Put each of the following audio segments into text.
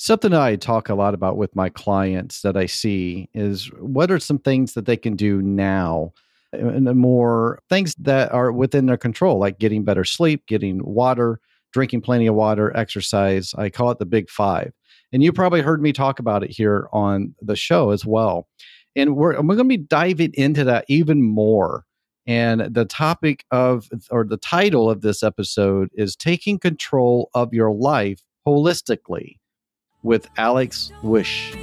Something that I talk a lot about with my clients that I see is what are some things that they can do now uh, and more things that are within their control, like getting better sleep, getting water, drinking plenty of water, exercise. I call it the big five. And you probably heard me talk about it here on the show as well. And we're, we're going to be diving into that even more. And the topic of, or the title of this episode is Taking Control of Your Life Holistically with Alex Wisch.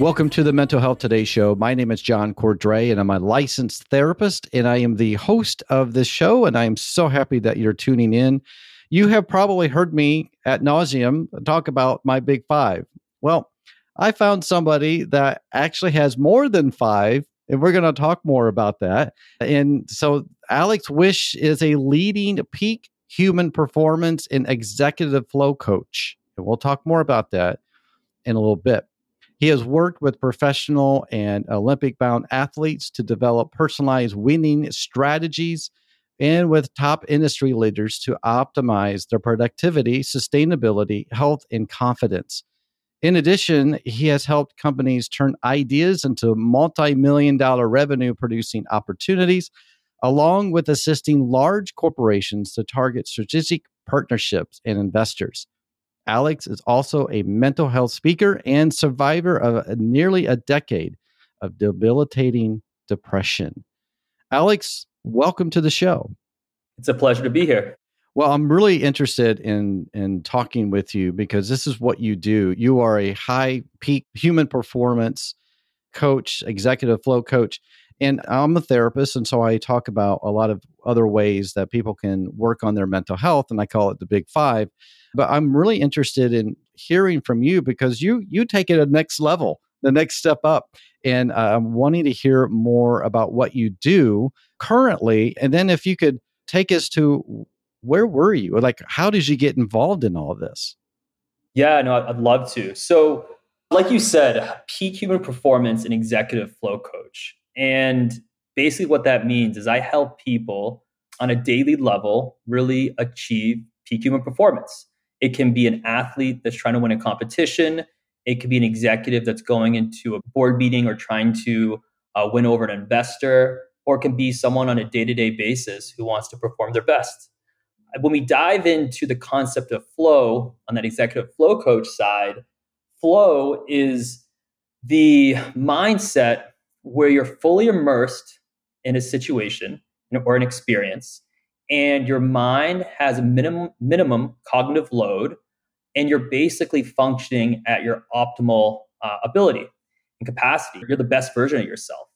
Welcome to the Mental Health Today show. My name is John Cordray, and I'm a licensed therapist, and I am the host of this show. And I am so happy that you're tuning in. You have probably heard me at nauseum talk about my big five. Well, I found somebody that actually has more than five, and we're going to talk more about that. And so, Alex Wisch is a leading peak human performance and executive flow coach. And we'll talk more about that in a little bit. He has worked with professional and Olympic bound athletes to develop personalized winning strategies and with top industry leaders to optimize their productivity, sustainability, health, and confidence. In addition, he has helped companies turn ideas into multi million dollar revenue producing opportunities, along with assisting large corporations to target strategic partnerships and investors. Alex is also a mental health speaker and survivor of nearly a decade of debilitating depression. Alex, welcome to the show. It's a pleasure to be here. Well, I'm really interested in in talking with you because this is what you do. You are a high peak human performance coach, executive flow coach, and I'm a therapist and so I talk about a lot of other ways that people can work on their mental health and I call it the big 5. But I'm really interested in hearing from you because you you take it a next level, the next step up, and uh, I'm wanting to hear more about what you do currently, and then if you could take us to where were you, like how did you get involved in all this? Yeah, no, I'd love to. So, like you said, peak human performance and executive flow coach, and basically what that means is I help people on a daily level really achieve peak human performance. It can be an athlete that's trying to win a competition. It could be an executive that's going into a board meeting or trying to uh, win over an investor, or it can be someone on a day to day basis who wants to perform their best. When we dive into the concept of flow on that executive flow coach side, flow is the mindset where you're fully immersed in a situation or an experience and your mind has a minimum minimum cognitive load and you're basically functioning at your optimal uh, ability and capacity. You're the best version of yourself.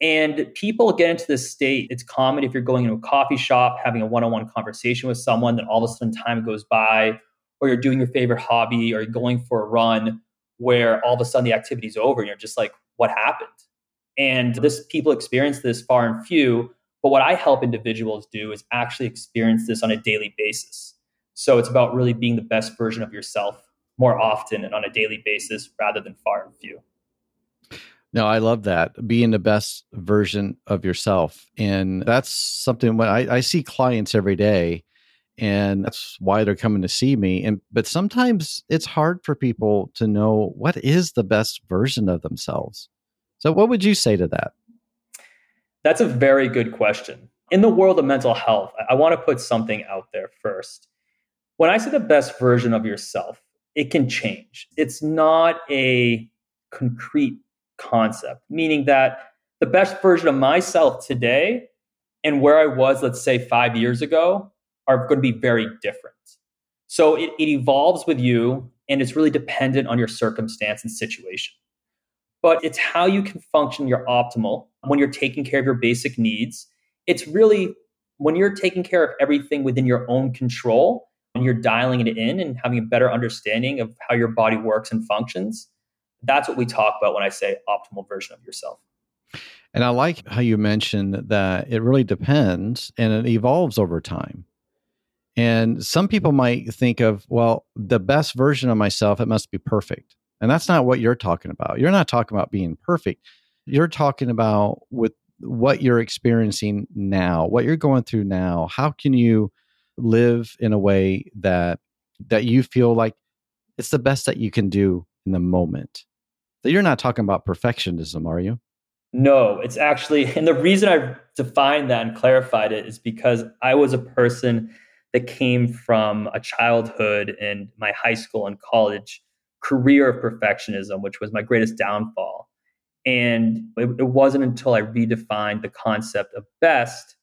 And people get into this state. It's common if you're going into a coffee shop having a one-on-one conversation with someone then all of a sudden time goes by or you're doing your favorite hobby or you're going for a run where all of a sudden the activity's over and you're just like what happened? And this people experience this far and few but what I help individuals do is actually experience this on a daily basis. So it's about really being the best version of yourself more often and on a daily basis rather than far and few. No, I love that being the best version of yourself. And that's something when I, I see clients every day and that's why they're coming to see me. And but sometimes it's hard for people to know what is the best version of themselves. So what would you say to that? That's a very good question. In the world of mental health i want to put something out there first when i say the best version of yourself it can change it's not a concrete concept meaning that the best version of myself today and where i was let's say 5 years ago are going to be very different. So it, it evolves with you and it's really dependent on your circumstance and situation. But it's how you can function your optimal when you're taking care of your basic needs. It's really when you're taking care of everything within your own control and you're dialing it in and having a better understanding of how your body works and functions. That's what we talk about when I say optimal version of yourself. And I like how you mentioned that it really depends and it evolves over time. And some people might think of, well, the best version of myself, it must be perfect. And that's not what you're talking about. You're not talking about being perfect. You're talking about with what you're experiencing now, what you're going through now. How can you live in a way that that you feel like it's the best that you can do in the moment? That you're not talking about perfectionism, are you? No, it's actually, and the reason I defined that and clarified it is because I was a person that came from a childhood and my high school and college career of perfectionism, which was my greatest downfall. And it, it, wasn't until I redefined the concept of best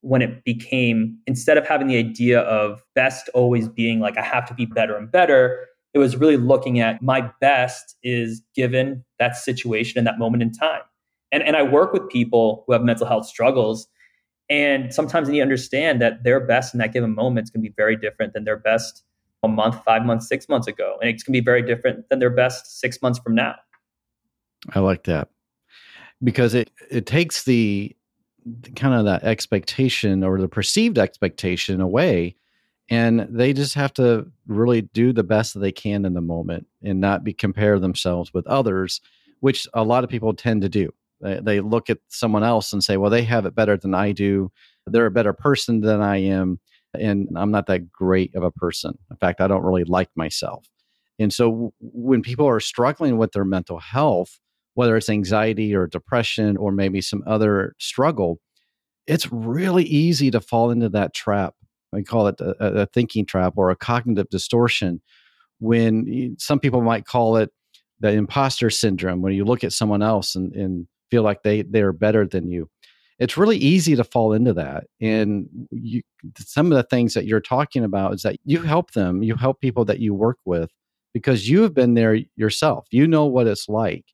when it became, instead of having the idea of best always being like, I have to be better and better, it was really looking at my best is given that situation and that moment in time. And, and I work with people who have mental health struggles and sometimes you understand that their best in that given moment is going to be very different than their best a month, five months, six months ago. And it's going to be very different than their best six months from now. I like that because it, it takes the kind of that expectation or the perceived expectation away and they just have to really do the best that they can in the moment and not be compare themselves with others which a lot of people tend to do they, they look at someone else and say, well, they have it better than I do. They're a better person than I am. And I'm not that great of a person. In fact, I don't really like myself. And so when people are struggling with their mental health, whether it's anxiety or depression or maybe some other struggle, it's really easy to fall into that trap. I call it a, a thinking trap or a cognitive distortion. When some people might call it the imposter syndrome, when you look at someone else and, and feel like they they're better than you it's really easy to fall into that and you, some of the things that you're talking about is that you help them you help people that you work with because you have been there yourself you know what it's like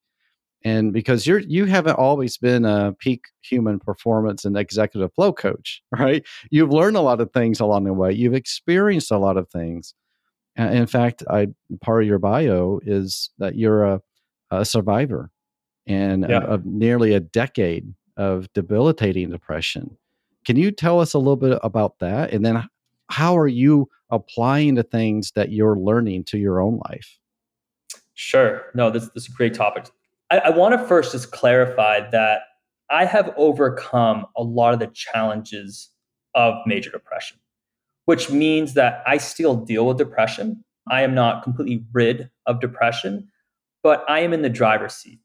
and because you're you haven't always been a peak human performance and executive flow coach right you've learned a lot of things along the way you've experienced a lot of things in fact i part of your bio is that you're a, a survivor and yeah. of, nearly a decade of debilitating depression. Can you tell us a little bit about that? And then how are you applying the things that you're learning to your own life? Sure. No, this, this is a great topic. I, I want to first just clarify that I have overcome a lot of the challenges of major depression, which means that I still deal with depression. I am not completely rid of depression, but I am in the driver's seat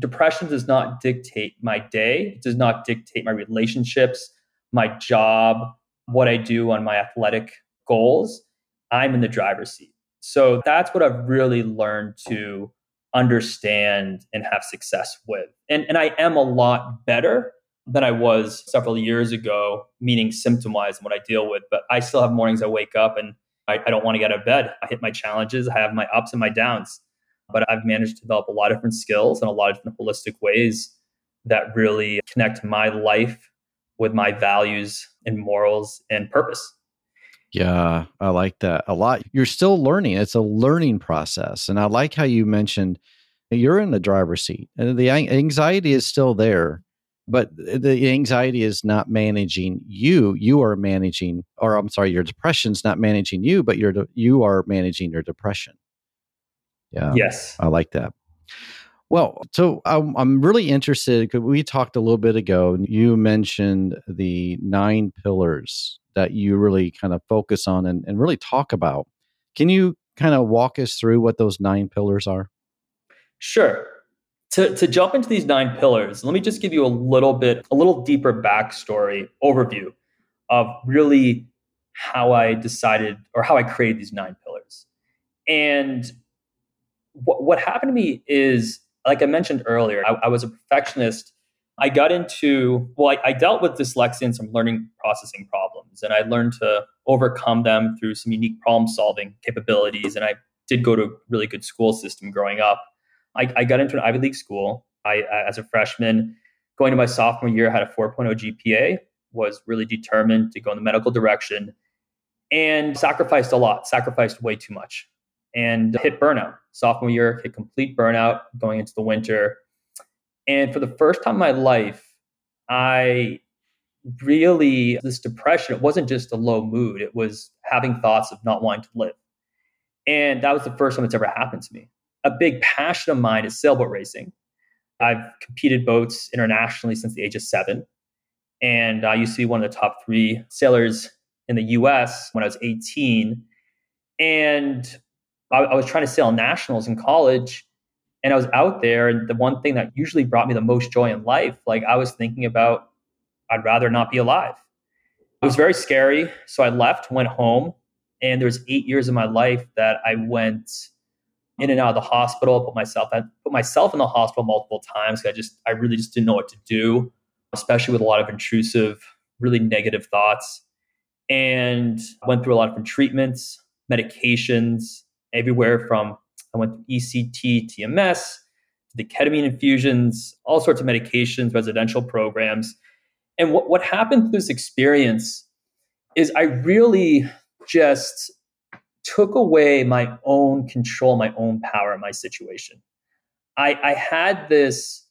depression does not dictate my day, it does not dictate my relationships, my job, what I do on my athletic goals. I'm in the driver's seat. So that's what I've really learned to understand and have success with. And, and I am a lot better than I was several years ago, meaning symptom wise and what I deal with. But I still have mornings I wake up and I, I don't want to get out of bed. I hit my challenges, I have my ups and my downs but I've managed to develop a lot of different skills and a lot of different holistic ways that really connect my life with my values and morals and purpose. Yeah, I like that a lot. You're still learning. It's a learning process. And I like how you mentioned you're in the driver's seat and the anxiety is still there, but the anxiety is not managing you. You are managing, or I'm sorry, your depression's not managing you, but you're, you are managing your depression. Yeah. Yes. I like that. Well, so I'm, I'm really interested because we talked a little bit ago. You mentioned the nine pillars that you really kind of focus on and, and really talk about. Can you kind of walk us through what those nine pillars are? Sure. To, to jump into these nine pillars, let me just give you a little bit, a little deeper backstory overview of really how I decided or how I created these nine pillars. And what, what happened to me is, like I mentioned earlier, I, I was a perfectionist. I got into, well, I, I dealt with dyslexia and some learning processing problems, and I learned to overcome them through some unique problem solving capabilities. And I did go to a really good school system growing up. I, I got into an Ivy League school. I, as a freshman, going to my sophomore year, had a 4.0 GPA, was really determined to go in the medical direction and sacrificed a lot, sacrificed way too much, and hit burnout. Sophomore year, hit complete burnout going into the winter. And for the first time in my life, I really, this depression, it wasn't just a low mood, it was having thoughts of not wanting to live. And that was the first time it's ever happened to me. A big passion of mine is sailboat racing. I've competed boats internationally since the age of seven. And I used to be one of the top three sailors in the US when I was 18. And I, I was trying to sail nationals in college. And I was out there. And the one thing that usually brought me the most joy in life, like I was thinking about, I'd rather not be alive. It was very scary. So I left, went home. And there was eight years of my life that I went in and out of the hospital, put myself I put myself in the hospital multiple times. I just I really just didn't know what to do, especially with a lot of intrusive, really negative thoughts and went through a lot of treatments, medications, everywhere from I went through ECT, TMS, the ketamine infusions, all sorts of medications, residential programs. And what, what happened through this experience is I really just took away my own control, my own power my situation. I, I had this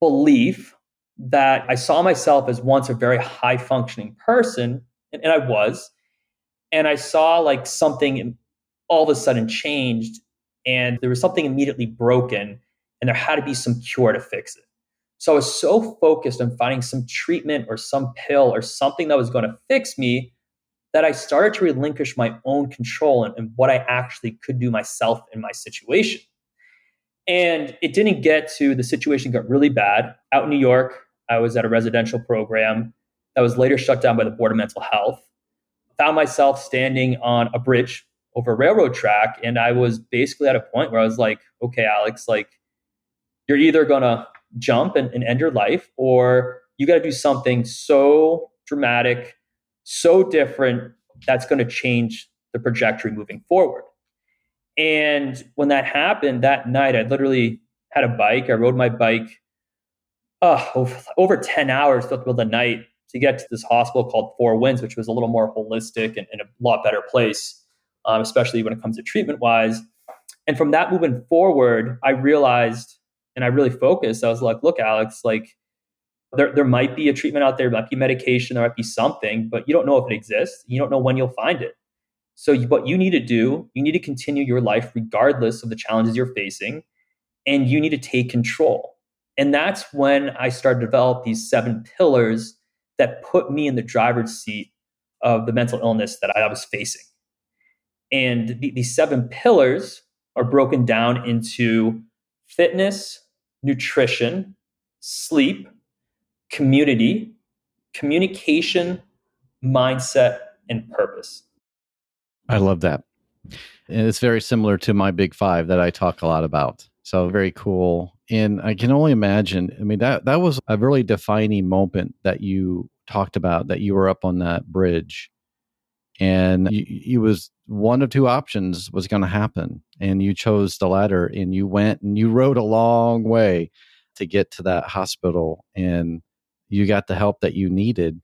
belief that I saw myself as once a very high functioning person and, and I was, and I saw like something all of a sudden changed, and there was something immediately broken, and there had to be some cure to fix it. So I was so focused on finding some treatment or some pill or something that was going to fix me that I started to relinquish my own control and, and, what I actually could do myself in my situation. And it didn't get to the situation got really bad. Out in New York, I was at a residential program that was later shut down by the Board of Mental Health. Found myself standing on a bridge over railroad track, and I was basically at a point where I was like, okay, Alex, like you're either gonna jump and, and end your life, or you got to do something so dramatic, so different that's to change the trajectory moving forward. And when that happened that night, I literally had a bike. I rode my bike uh, over, over 10 hours throughout the night to get to this hospital called Four Winds, which was a little more holistic and, and a lot better place, um, especially when it comes to treatment wise. And from that movement forward, I realized and I really focused. I was like, look, Alex, like there, there might be a treatment out there, there might be medication, there might be something, but you don't know if it exists. You don't know when you'll find it. So, you, what you need to do, you need to continue your life regardless of the challenges you're facing, and you need to take control. And that's when I started to develop these seven pillars that put me in the driver's seat of the mental illness that I was facing. And the, these seven pillars are broken down into fitness, nutrition, sleep, community, communication, mindset, and purpose. I love that. And it's very similar to my big five that I talk a lot about. So very cool. And I can only imagine, I mean, that, that was a really defining moment that you talked about that you were up on that bridge and you, was one of two options was going to happen and you chose the latter and you went and you rode a long way to get to that hospital and you got the help that you needed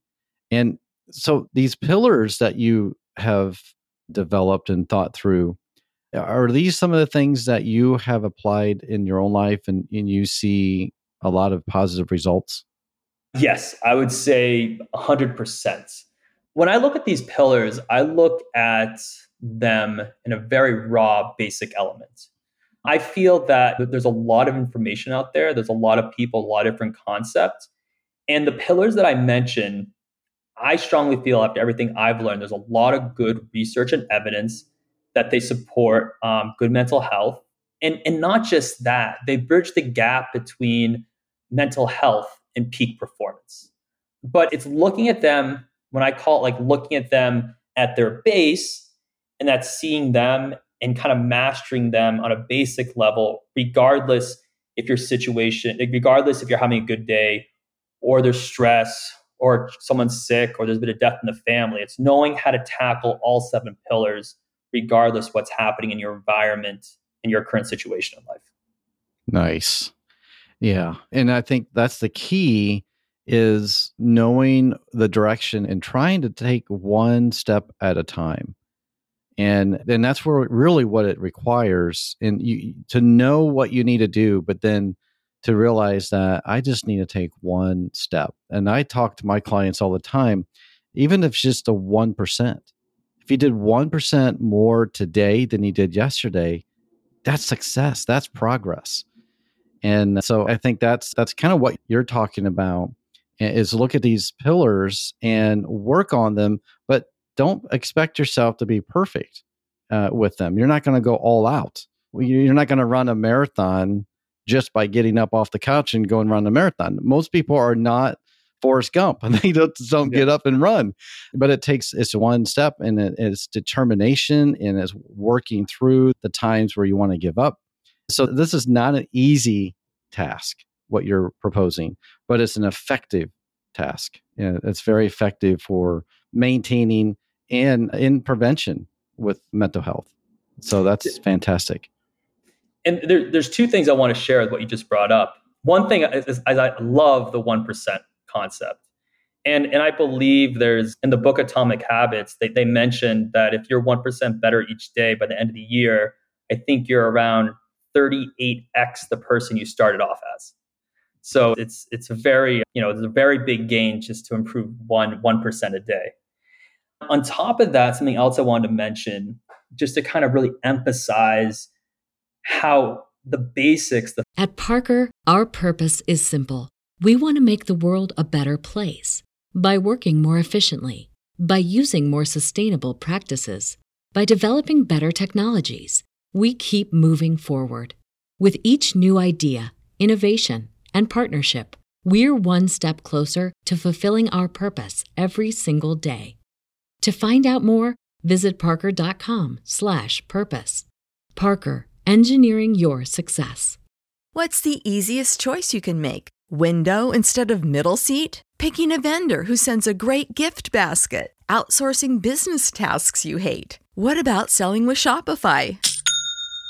and so these pillars that you have developed and thought through are these some of the things that you have applied in your own life and, and you see a lot of positive results? Yes, I would say 100%. When I look at these pillars, I look at them in a very raw, basic element. I feel that there's a lot of information out there, there's a lot of people, a lot of different concepts. And the pillars that I mention I strongly feel after everything I've learned, there's a lot of good research and evidence that they support um, good mental health. And, and not just that, they bridge the gap between mental health and peak performance. But it's looking at them, when I call it like looking at them at their base, and that's seeing them and kind of mastering them on a basic level, regardless if your situation, regardless if you're having a good day or there's stress or someone's sick or there's been a death in the family. It's knowing how to tackle all seven pillars, regardless what's happening in your environment in your current situation in life. Nice. Yeah. And I think that's the key is knowing the direction and trying to take one step at a time. And then that's where really what it requires and you to know what you need to do, but then to realize that I just need to take one step. And I talk to my clients all the time, even if it's just a 1%. If you did 1% more today than you did yesterday, that's success, that's progress. And so I think that's that's kind of what you're talking about is look at these pillars and work on them, but don't expect yourself to be perfect uh, with them. You're not going to go all out. You're not going to run a marathon just by getting up off the couch and going run a marathon. Most people are not Forrest Gump and they don't, don't yeah. get up and run. But it takes it's one step and it, it's determination and it's working through the times where you want to give up. So this is not an easy task, what you're proposing, but it's an effective task. You it's very effective for maintaining and in prevention with mental health. So that's fantastic and there, there's two things I want to share with what you just brought up. One thing is, is I love the 1% concept. And, and I believe there's in the book Atomic Habits, they, they mentioned that if you're 1% better each day by the end of the year, I think you're around 38x the person you started off as. So it's it's a very, you know, it's a very big gain just to improve one 1% a day. On top of that, something else I wanted to mention, just to kind of really emphasize how the basics. The- At Parker, our purpose is simple. We want to make the world a better place by working more efficiently, by using more sustainable practices, by developing better technologies. We keep moving forward. With each new idea, innovation, and partnership, we're one step closer to fulfilling our purpose every single day. To find out more, visit parker.com/purpose. Parker engineering your success. What's the easiest choice you can make? Window instead of middle seat? Picking a vendor who sends a great gift basket? Outsourcing business tasks you hate? What about selling with Shopify?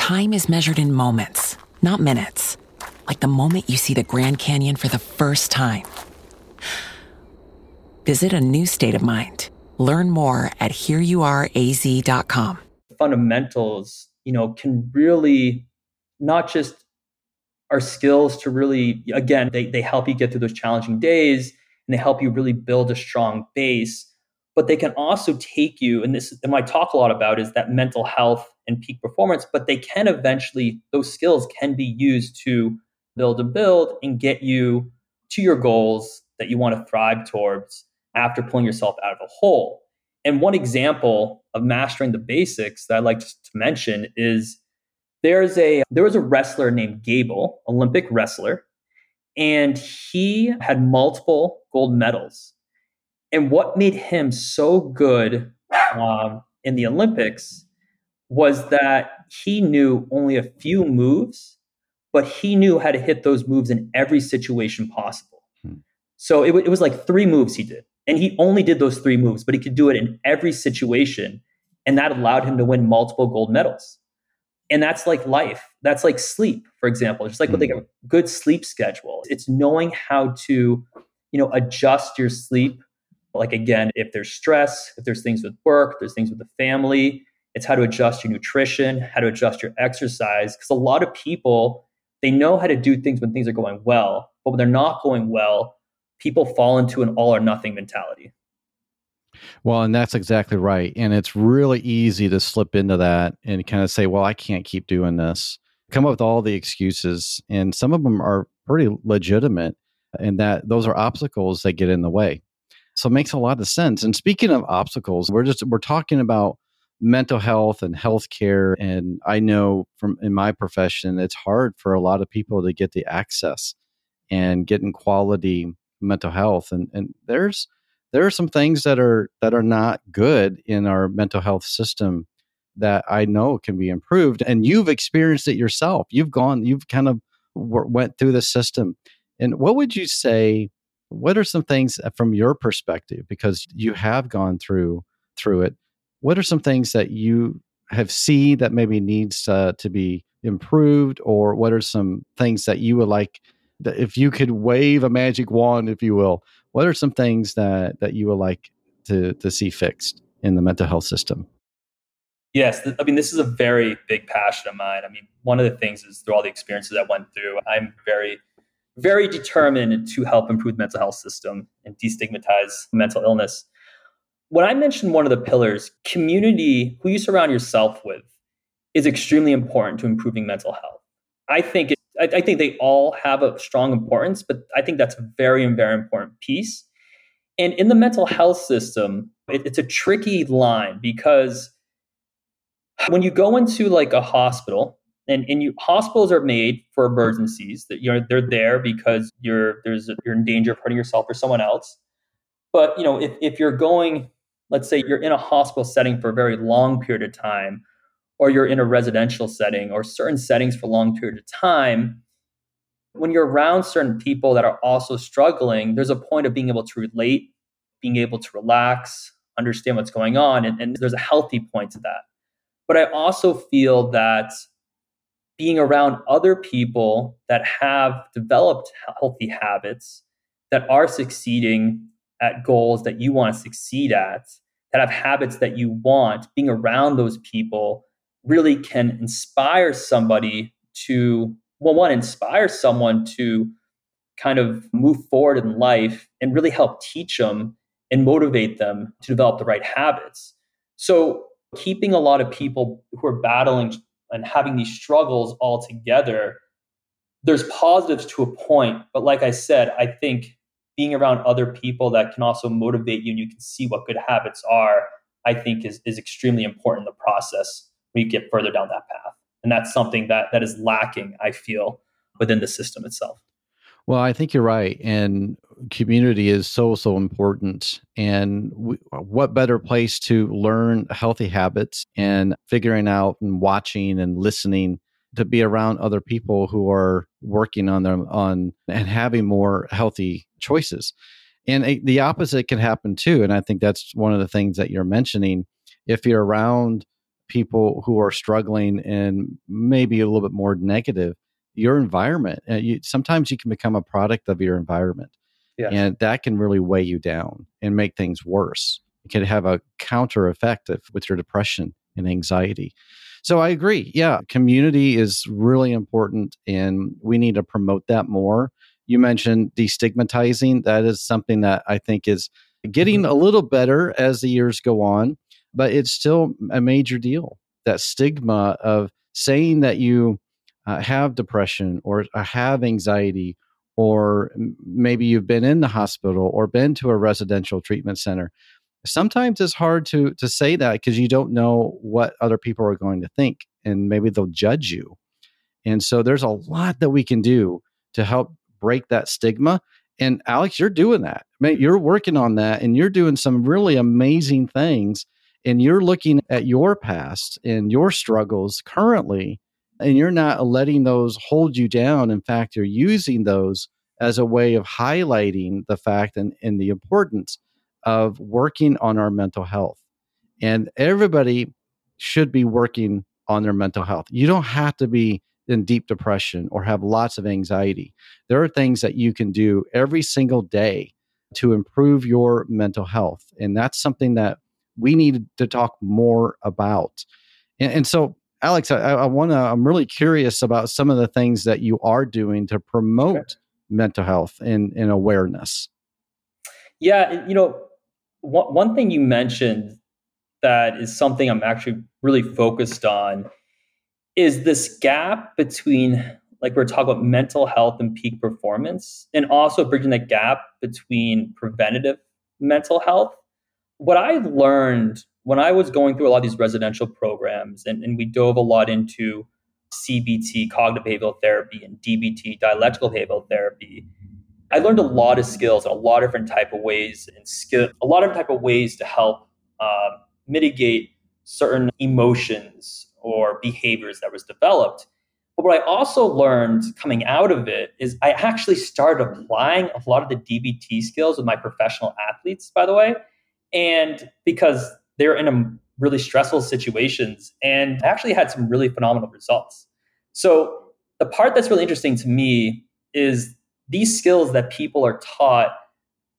time is measured in moments, not minutes. Like the moment you see the Grand Canyon for the first time. Visit a new state of mind. Learn more at hereyouareaz.com fundamentals, you know, can really not just our skills to really, again, they, they help you get through those challenging days and they help you really build a strong base. But they can also take you, and this and I talk a lot about is that mental health and peak performance, but they can eventually, those skills can be used to build a build and get you to your goals that you want to thrive towards after pulling yourself out of a hole. And one example of mastering the basics that I like to mention is there's a there was a wrestler named Gable, Olympic wrestler, and he had multiple gold medals. And what made him so good um, in the Olympics was that he knew only a few moves, but he knew how to hit those moves in every situation possible. Hmm. So it, w- it was like three moves he did. And he only did those three moves, but he could do it in every situation. And that allowed him to win multiple gold medals. And that's like life. That's like sleep, for example. Just like with like a good sleep schedule. It's knowing how to, you know, adjust your sleep. Like again, if there's stress, if there's things with work, there's things with the family, it's how to adjust your nutrition, how to adjust your exercise. Because a lot of people, they know how to do things when things are going well, but when they're not going well, people fall into an all or nothing mentality. Well, and that's exactly right. And it's really easy to slip into that and kind of say, well, I can't keep doing this. Come up with all the excuses. And some of them are pretty legitimate, and that those are obstacles that get in the way. So it makes a lot of sense. And speaking of obstacles, we're just we're talking about mental health and healthcare. And I know from in my profession, it's hard for a lot of people to get the access and getting quality mental health. And and there's there are some things that are that are not good in our mental health system that I know can be improved. And you've experienced it yourself. You've gone, you've kind of went through the system. And what would you say? What are some things uh, from your perspective, because you have gone through through it? What are some things that you have seen that maybe needs uh, to be improved, or what are some things that you would like? That if you could wave a magic wand, if you will, what are some things that that you would like to to see fixed in the mental health system? Yes, I mean this is a very big passion of mine. I mean, one of the things is through all the experiences I went through, I'm very very determined to help improve the mental health system and destigmatize mental illness. When I mentioned one of the pillars, community, who you surround yourself with, is extremely important to improving mental health. I think it, I, I think they all have a strong importance, but I think that's a very, very important piece. And in the mental health system, it, it's a tricky line because when you go into like a hospital, and, and you, hospitals are made for emergencies that you're they're there because you're there's you're in danger of hurting yourself or someone else. But you know, if, if you're going, let's say you're in a hospital setting for a very long period of time, or you're in a residential setting or certain settings for a long period of time, when you're around certain people that are also struggling, there's a point of being able to relate, being able to relax, understand what's going on. And, and there's a healthy point to that. But I also feel that being around other people that have developed healthy habits, that are succeeding at goals that you want to succeed at, that have habits that you want, being around those people really can inspire somebody to, well, one, inspire someone to kind of move forward in life and really help teach them and motivate them to develop the right habits. So, keeping a lot of people who are battling and having these struggles all together, there's positives to a point. But like I said, I think being around other people that can also motivate you and you can see what good habits are, I think is, is extremely important in the process when you get further down that path. And that's something that that is lacking, I feel, within the system itself. Well, I think you're right. And community is so, so important. And we, what better place to learn healthy habits and figuring out and watching and listening to be around other people who are working on them on and having more healthy choices. And a, the opposite can happen too. And I think that's one of the things that you're mentioning. If you're around people who are struggling and maybe a little bit more negative your environment uh, you, sometimes you can become a product of your environment yes. and that can really weigh you down and make things worse it can have a counter effect of, with your depression and anxiety so i agree yeah community is really important and we need to promote that more you mentioned destigmatizing that is something that i think is getting mm-hmm. a little better as the years go on but it's still a major deal. That stigma of saying that you uh, have depression or uh, have anxiety, or maybe you've been in the hospital or been to a residential treatment center. Sometimes it's hard to to say that because you don't know what other people are going to think, and maybe they'll judge you. And so there's a lot that we can do to help break that stigma. And Alex, you're doing that. Man, You're working on that, and you're doing some really amazing things and you're looking at your past and your struggles currently and you're not letting those hold you down. In fact, you're using those as a way of highlighting the fact and, and the importance of working on our mental health. And everybody should be working on their mental health. You don't have to be in deep depression or have lots of anxiety. There are things that you can do every single day to improve your mental health. And that's something that we need to talk more about. And, and so, Alex, I, I want to, I'm really curious about some of the things that you are doing to promote okay. mental health and, and awareness. Yeah. You know, one, one thing you mentioned that is something I'm actually really focused on is this gap between like we're talking about mental health and peak performance and also bridging the gap between preventative mental health what i learned when i was going through a lot of these residential programs and, and we dove a lot into cbt cognitive behavioral therapy and dbt dialectical behavioral therapy i learned a lot of skills a lot of different type of ways and skill a lot of type of ways to help uh, mitigate certain emotions or behaviors that was developed. But what I also learned coming out of it is I actually started applying a lot of the DBT skills with my professional athletes, by the way. And because they're in a really stressful situations and actually had some really phenomenal results. So the part that's really interesting to me is these skills that people are taught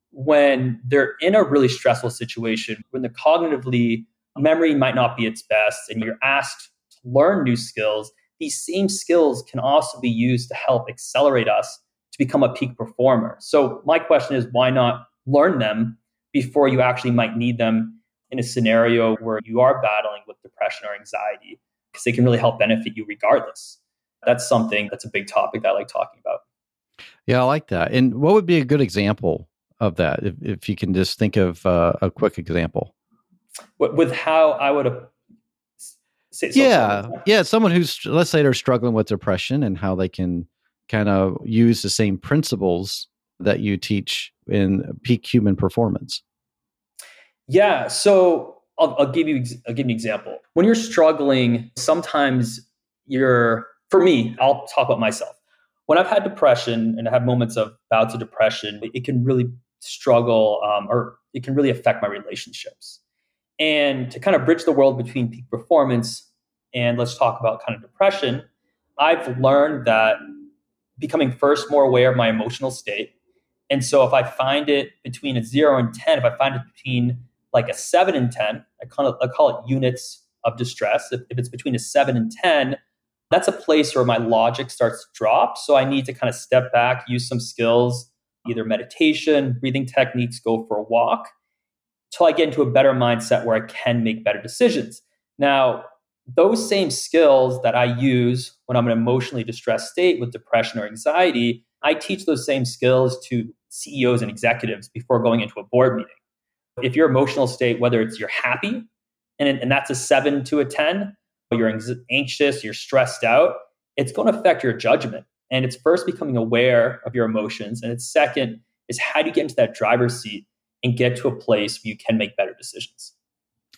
when they're in a really stressful situation, when they're cognitively memory might not be its best and you're asked to learn new skills, these same skills can also be used to help accelerate us to become a peak performer. So, my question is why not learn them before you actually might need them in a scenario where you are battling with depression or anxiety? Because they can really help benefit you regardless. That's something that's a big topic that I like talking about. Yeah, I like that. And what would be a good example of that? If, if you can just think of uh, a quick example with how I would have. yeah, yeah. Someone who's let's say they're struggling with depression and how they can kind of use the same principles that you teach in peak human performance. Yeah. So I'll, I'll give you I'll give you an example. When you're struggling, sometimes you're. For me, I'll talk about myself. When I've had depression and I have moments of bouts of depression, it can really struggle um, or it can really affect my relationships. And to kind of bridge the world between peak performance and let's talk about kind of depression, I've learned that becoming first more aware of my emotional state. And so if I find it between a zero and 10, if I find it between like a seven and 10, I call it, I call it units of distress. If, if it's between a seven and 10, that's a place where my logic starts to drop. So I need to kind of step back, use some skills, either meditation, breathing techniques, go for a walk till I get into a better mindset where I can make better decisions. Now, those same skills that I use when I'm in an emotionally distressed state with depression or anxiety, I teach those same skills to CEOs and executives before going into a board meeting. If your emotional state, whether it's you're happy and, and that's a seven to a 10, or you're anxious, you're stressed out, it's going to affect your judgment. And it's first becoming aware of your emotions. And it's second is how do you get into that driver's seat and get to a place where you can make better decisions.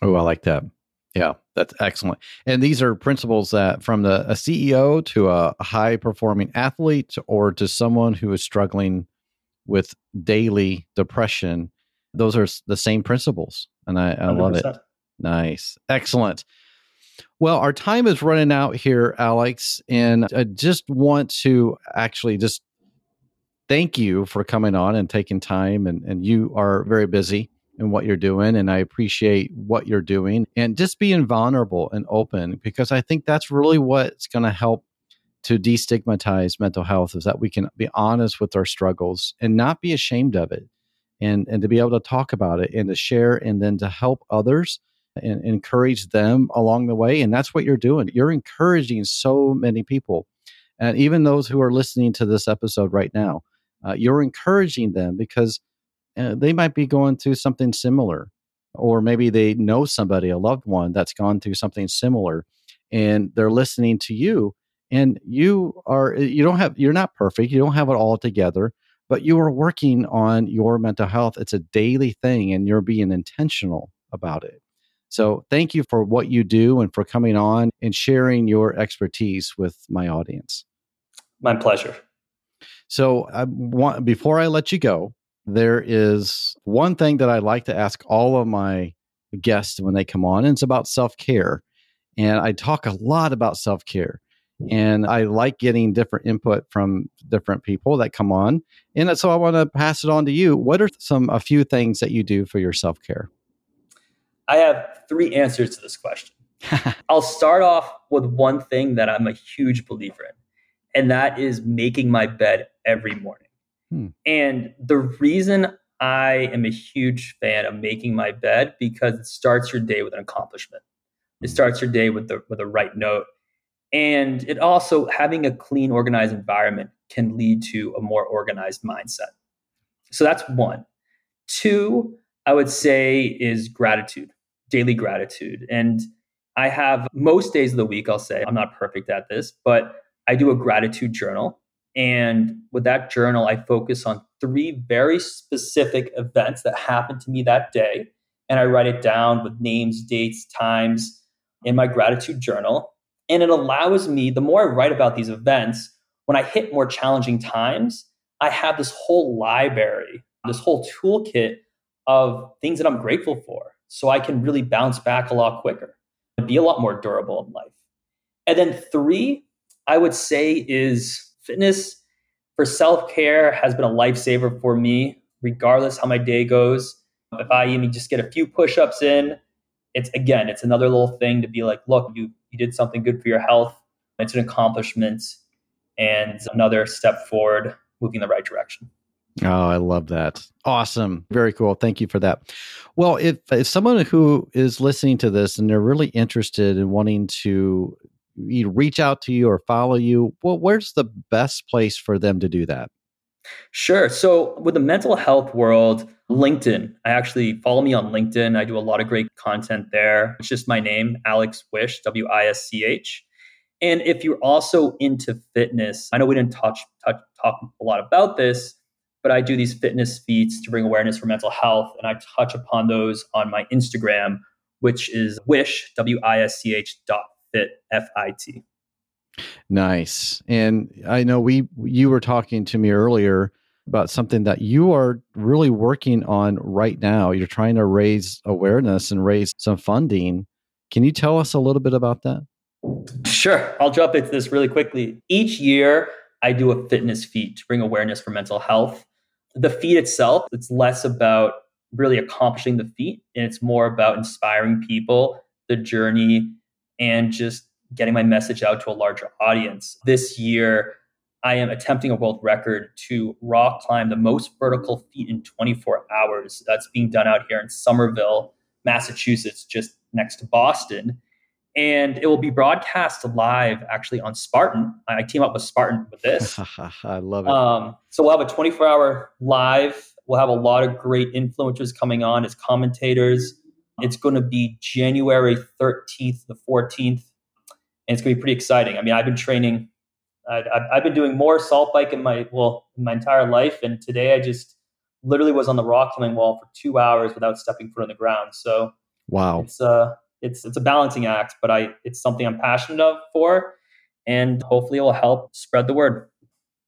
Oh, I like that. Yeah, that's excellent. And these are principles that from the a CEO to a high performing athlete or to someone who is struggling with daily depression, those are the same principles. And I, I love it. Nice. Excellent. Well, our time is running out here, Alex, and I just want to actually just thank you for coming on and taking time. And, and you are very busy in what you're doing. And I appreciate what you're doing and just being vulnerable and open because I think that's really what's going to help to destigmatize mental health is that we can be honest with our struggles and not be ashamed of it and, and to be able to talk about it and to share and then to help others and encourage them along the way. And that's what you're doing. You're encouraging so many people. And even those who are listening to this episode right now, uh, you're encouraging them because uh, they might be going through something similar or maybe they know somebody a loved one that's gone through something similar and they're listening to you and you are you don't have you're not perfect you don't have it all together but you are working on your mental health it's a daily thing and you're being intentional about it So thank you for what you do and for coming on and sharing your expertise with my audience. My pleasure. So I want before I let you go, there is one thing that I like to ask all of my guests when they come on, and it's about self care. And I talk a lot about self care. And I like getting different input from different people that come on. And so I want to pass it on to you. What are some, a few things that you do for your self care? I have three answers to this question. I'll start off with one thing that I'm a huge believer in, and that is making my bed every morning. Hmm. And the reason I am a huge fan of making my bed because it starts your day with an accomplishment. It starts your day with the with a right note. And it also having a clean, organized environment can lead to a more organized mindset. So that's one. Two, I would say is gratitude, daily gratitude. And I have most days of the week, I'll say, I'm not perfect at this, but I do a gratitude journal. And with that journal, I focus on three very specific events that happened to me that day. And I write it down with names, dates, times in my gratitude journal. And it allows me, the more I write about these events, when I hit more challenging times, I have this whole library, this whole toolkit of things that I'm grateful for. So I can really bounce back a lot quicker and be a lot more durable in life. And then three, I would say is fitness for self care has been a lifesaver for me, regardless how my day goes. If I even just get a few push ups in, it's again, it's another little thing to be like, look, you, you did something good for your health. It's an accomplishment and another step forward, moving in the right direction. Oh, I love that. Awesome. Very cool. Thank you for that. Well, if, if someone who is listening to this and they're really interested in wanting to reach out to you or follow you, well, where's the best place for them to do that? Sure. So, with the mental health world, LinkedIn, I actually follow me on LinkedIn. I do a lot of great content there. It's just my name, Alex Wisch, W I S C H. And if you're also into fitness, I know we didn't touch, touch talk a lot about this, but I do these fitness feats to bring awareness for mental health, and I touch upon those on my Instagram, which is wisch W I S C H dot fit F I T. Nice. And I know we you were talking to me earlier about something that you are really working on right now. You're trying to raise awareness and raise some funding. Can you tell us a little bit about that? Sure. I'll jump into this really quickly. Each year, I do a fitness feat to bring awareness for mental health. The feat itself, it's less about really accomplishing the feat, and it's more about inspiring people, the journey, and just getting my message out to a larger audience. This year, I am attempting a world record to rock climb the most vertical feet in 24 hours. That's being done out here in Somerville, Massachusetts, just next to Boston. And it will be broadcast live actually on Spartan. I team up with Spartan with this. I love it. Um, so we'll have a 24 hour live. We'll have a lot of great influencers coming on as commentators. It's going to be January 13th, the 14th, and it's going to be pretty exciting. I mean, I've been training, I've, I've been doing more salt bike in my well in my entire life, and today I just literally was on the rock climbing wall for two hours without stepping foot on the ground. So wow, it's a it's it's a balancing act, but I it's something I'm passionate of for, and hopefully it will help spread the word.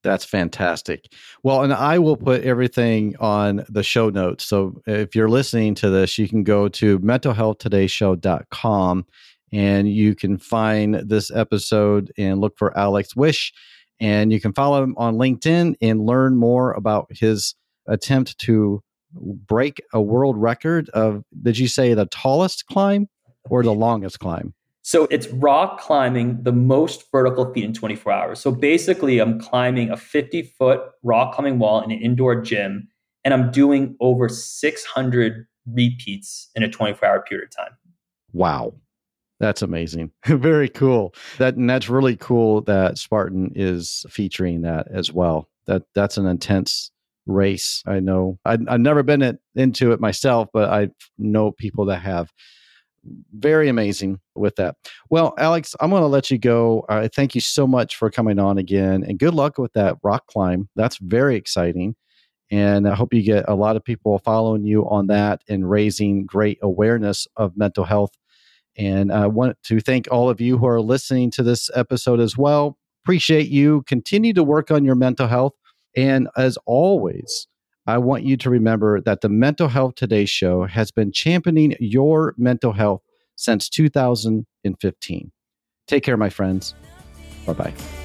That's fantastic. Well, and I will put everything on the show notes. So if you're listening to this, you can go to mentalhealthtodaysshow.com and you can find this episode and look for Alex Wisch. And you can follow him on LinkedIn and learn more about his attempt to break a world record of, did you say the tallest climb or the longest climb? So it's rock climbing the most vertical feet in 24 hours. So basically, I'm climbing a 50 foot rock climbing wall in an indoor gym, and I'm doing over 600 repeats in a 24 hour period of time. Wow. That's amazing. Very cool. That and that's really cool that Spartan is featuring that as well. That that's an intense race. I know I, have never been it, into it myself, but I know people that have very amazing with that. Well, Alex, I'm going to let you go. I uh, thank you so much for coming on again, and good luck with that rock climb. That's very exciting. And I hope you get a lot of people following you on that and raising great awareness of mental health. And I want to thank all of you who are listening to this episode as well. Appreciate you. Continue to work on your mental health. And as always, I want you to remember that the Mental Health Today show has been championing your mental health since 2015. Take care, my friends. Bye bye.